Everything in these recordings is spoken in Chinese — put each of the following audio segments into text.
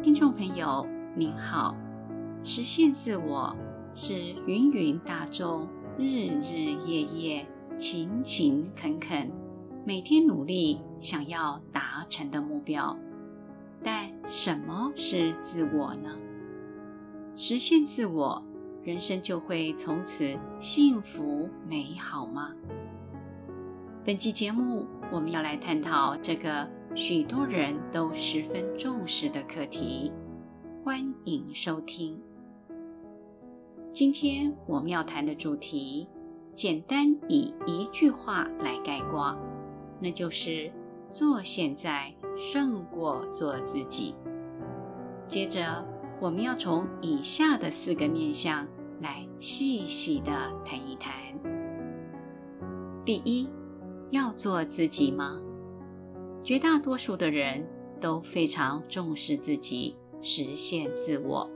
听众朋友您好，实现自我是芸芸大众日日夜夜勤勤恳恳，每天努力想要达成的目标。但什么是自我呢？实现自我，人生就会从此幸福美好吗？本期节目我们要来探讨这个许多人都十分重视的课题。欢迎收听。今天我们要谈的主题，简单以一句话来概括，那就是做现在胜过做自己。接着，我们要从以下的四个面向来细细的谈一谈。第一，要做自己吗？绝大多数的人都非常重视自己，实现自我，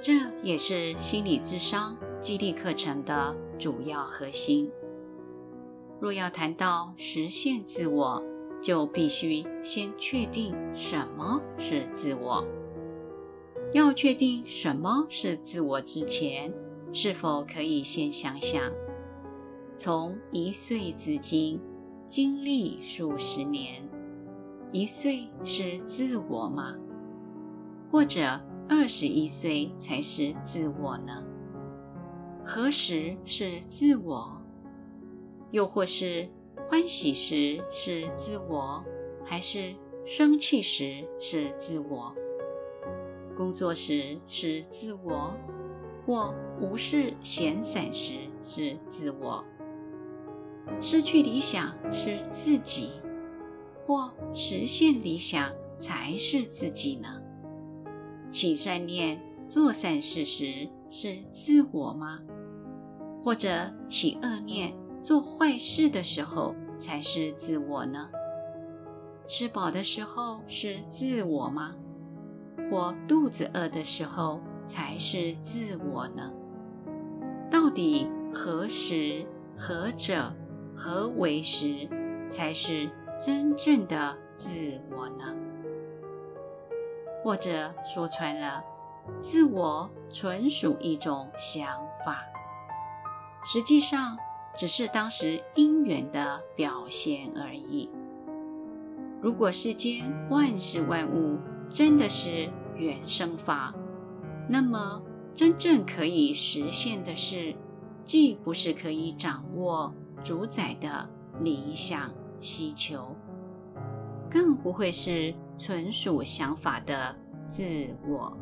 这也是心理智商激励课程的主要核心。若要谈到实现自我，就必须先确定什么是自我。要确定什么是自我之前，是否可以先想想，从一岁至今，经历数十年，一岁是自我吗？或者二十一岁才是自我呢？何时是自我？又或是欢喜时是自我，还是生气时是自我？工作时是自我，或无事闲散时是自我？失去理想是自己，或实现理想才是自己呢？起善念、做善事时是自我吗？或者起恶念、做坏事的时候才是自我呢？吃饱的时候是自我吗？或肚子饿的时候才是自我呢？到底何时、何者？何为时才是真正的自我呢？或者说穿了，自我纯属一种想法，实际上只是当时因缘的表现而已。如果世间万事万物真的是缘生法，那么真正可以实现的事，既不是可以掌握。主宰的理想希求，更不会是纯属想法的自我，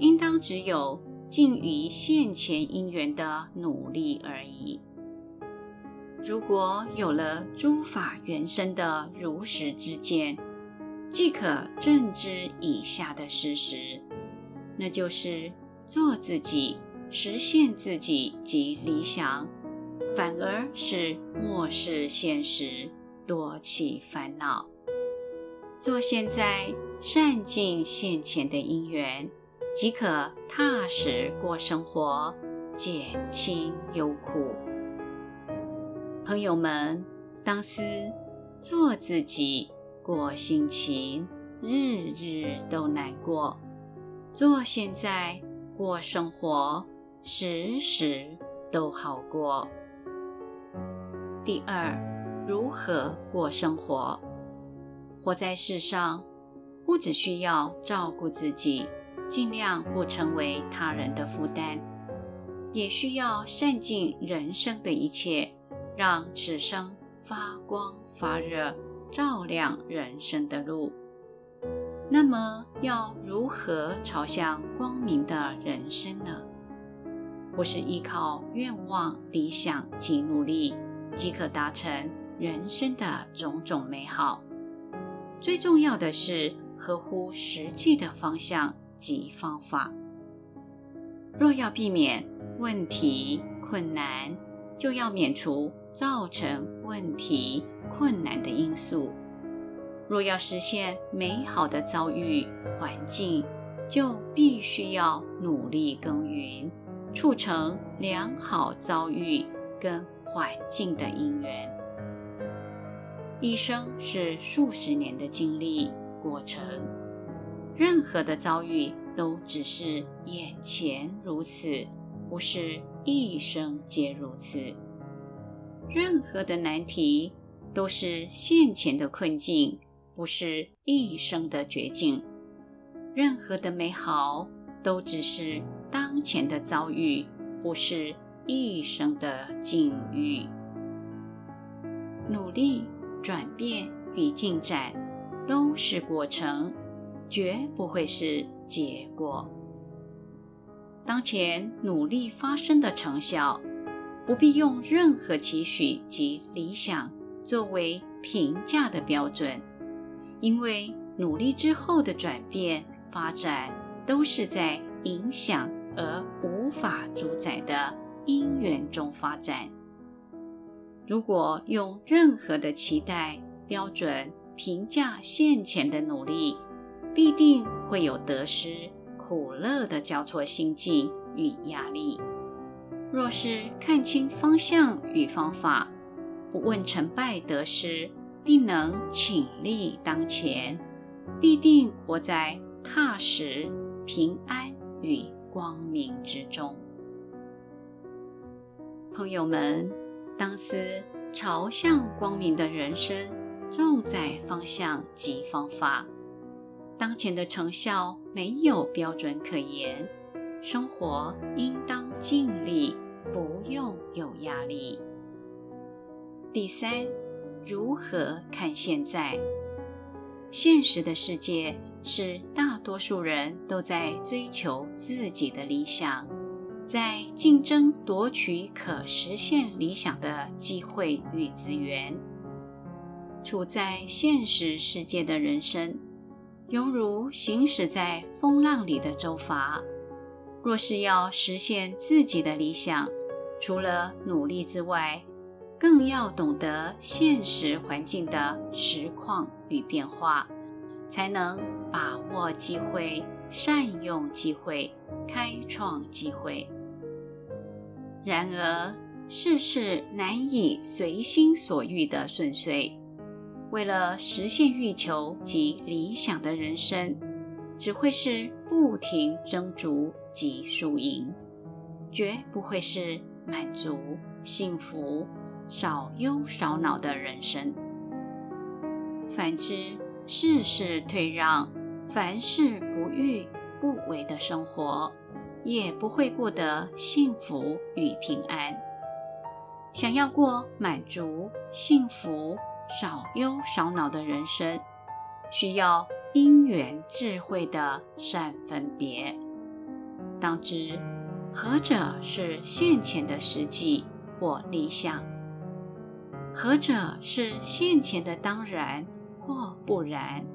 应当只有尽于现前因缘的努力而已。如果有了诸法原生的如实之见，即可证知以下的事实，那就是做自己、实现自己及理想。反而是漠视现实，多起烦恼。做现在，善尽现前的因缘，即可踏实过生活，减轻忧苦。朋友们，当思做自己，过心情，日日都难过；做现在，过生活，时时都好过。第二，如何过生活？活在世上，不只需要照顾自己，尽量不成为他人的负担，也需要善尽人生的一切，让此生发光发热，照亮人生的路。那么，要如何朝向光明的人生呢？不是依靠愿望、理想及努力。即可达成人生的种种美好。最重要的是合乎实际的方向及方法。若要避免问题困难，就要免除造成问题困难的因素。若要实现美好的遭遇环境，就必须要努力耕耘，促成良好遭遇跟环境的因缘，一生是数十年的经历过程，任何的遭遇都只是眼前如此，不是一生皆如此。任何的难题都是现前的困境，不是一生的绝境。任何的美好都只是当前的遭遇，不是一生的境遇。努力、转变与进展都是过程，绝不会是结果。当前努力发生的成效，不必用任何期许及理想作为评价的标准，因为努力之后的转变发展，都是在影响而无法主宰的因缘中发展。如果用任何的期待标准评价现前的努力，必定会有得失、苦乐的交错心境与压力。若是看清方向与方法，不问成败得失，并能倾力当前，必定活在踏实、平安与光明之中。朋友们，当思朝向光明的人生，重在方向及方法。当前的成效没有标准可言。生活应当尽力，不用有压力。第三，如何看现在？现实的世界是大多数人都在追求自己的理想，在竞争夺取可实现理想的机会与资源。处在现实世界的人生，犹如行驶在风浪里的舟筏。若是要实现自己的理想，除了努力之外，更要懂得现实环境的实况与变化，才能把握机会、善用机会、开创机会。然而，世事难以随心所欲的顺遂，为了实现欲求及理想的人生，只会是不停争逐。及输赢，绝不会是满足、幸福、少忧少恼的人生。反之，事事退让、凡事不欲不为的生活，也不会过得幸福与平安。想要过满足、幸福、少忧少恼的人生，需要因缘智慧的善分别。当知何者是现前的实际或理想？何者是现前的当然或不然？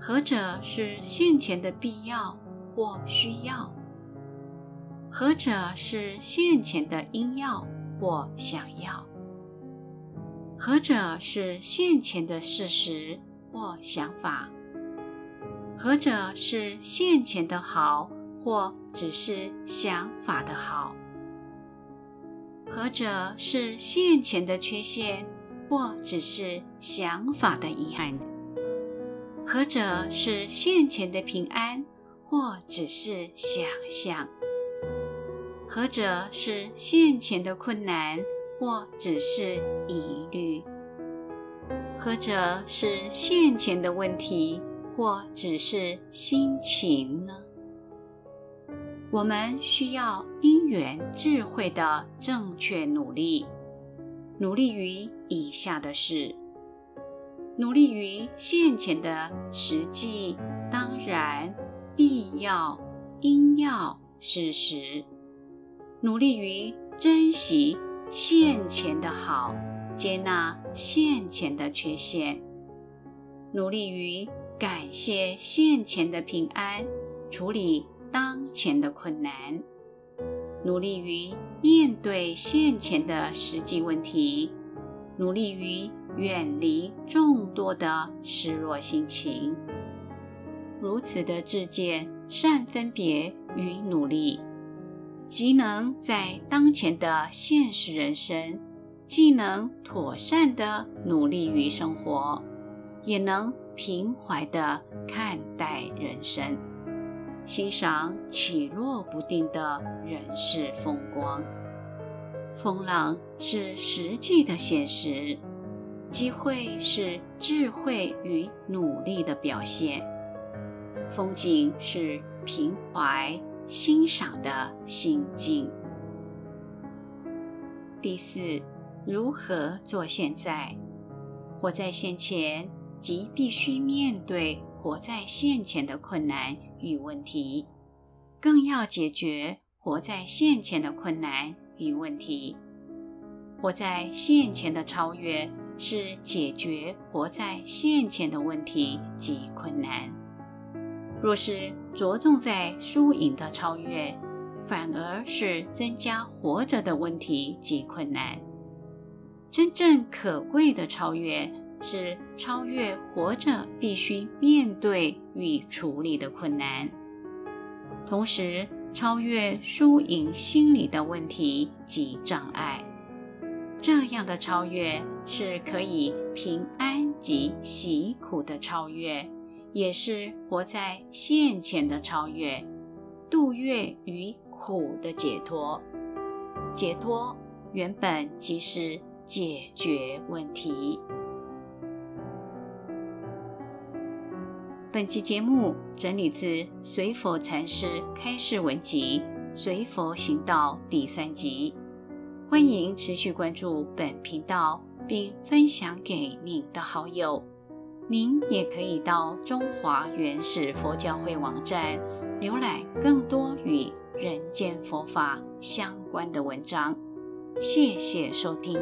何者是现前的必要或需要？何者是现前的因要或想要？何者是现前的事实或想法？何者是现前的好？或只是想法的好，何者是现前的缺陷，或只是想法的遗憾？何者是现前的平安，或只是想象？何者是现前的困难，或只是疑虑？何者是现前的问题，或只是心情呢？我们需要因缘智慧的正确努力，努力于以下的事：努力于现前的实际、当然、必要、应要、事实；努力于珍惜现前的好，接纳现前的缺陷；努力于感谢现前的平安，处理。当前的困难，努力于面对现前的实际问题，努力于远离众多的失落心情。如此的自见、善分别与努力，即能在当前的现实人生，既能妥善地努力于生活，也能平怀地看待人生，欣赏起落不定的人世风光。风浪是实际的现实，机会是智慧与努力的表现，风景是平怀欣赏的心境。第四，如何做现在？活在现前，即必须面对活在现前的困难与问题，更要解决活在现前的困难与问题。活在现前的超越，是解决活在现前的问题及困难。若是着重在输赢的超越，反而是增加活着的问题及困难。真正可贵的超越，是超越活着必须面对与处理的困难，同时超越输赢心理的问题及障碍。这样的超越，是可以平安及喜苦的超越，也是活在现前的超越，度越于苦的解脱，解脱原本即是解决问题。本期节目整理自随佛禅师开示文集《随佛行道》第三集，欢迎持续关注本频道，并分享给您的好友。您也可以到中华原始佛教会网站浏览更多与人间佛法相关的文章，谢谢收听。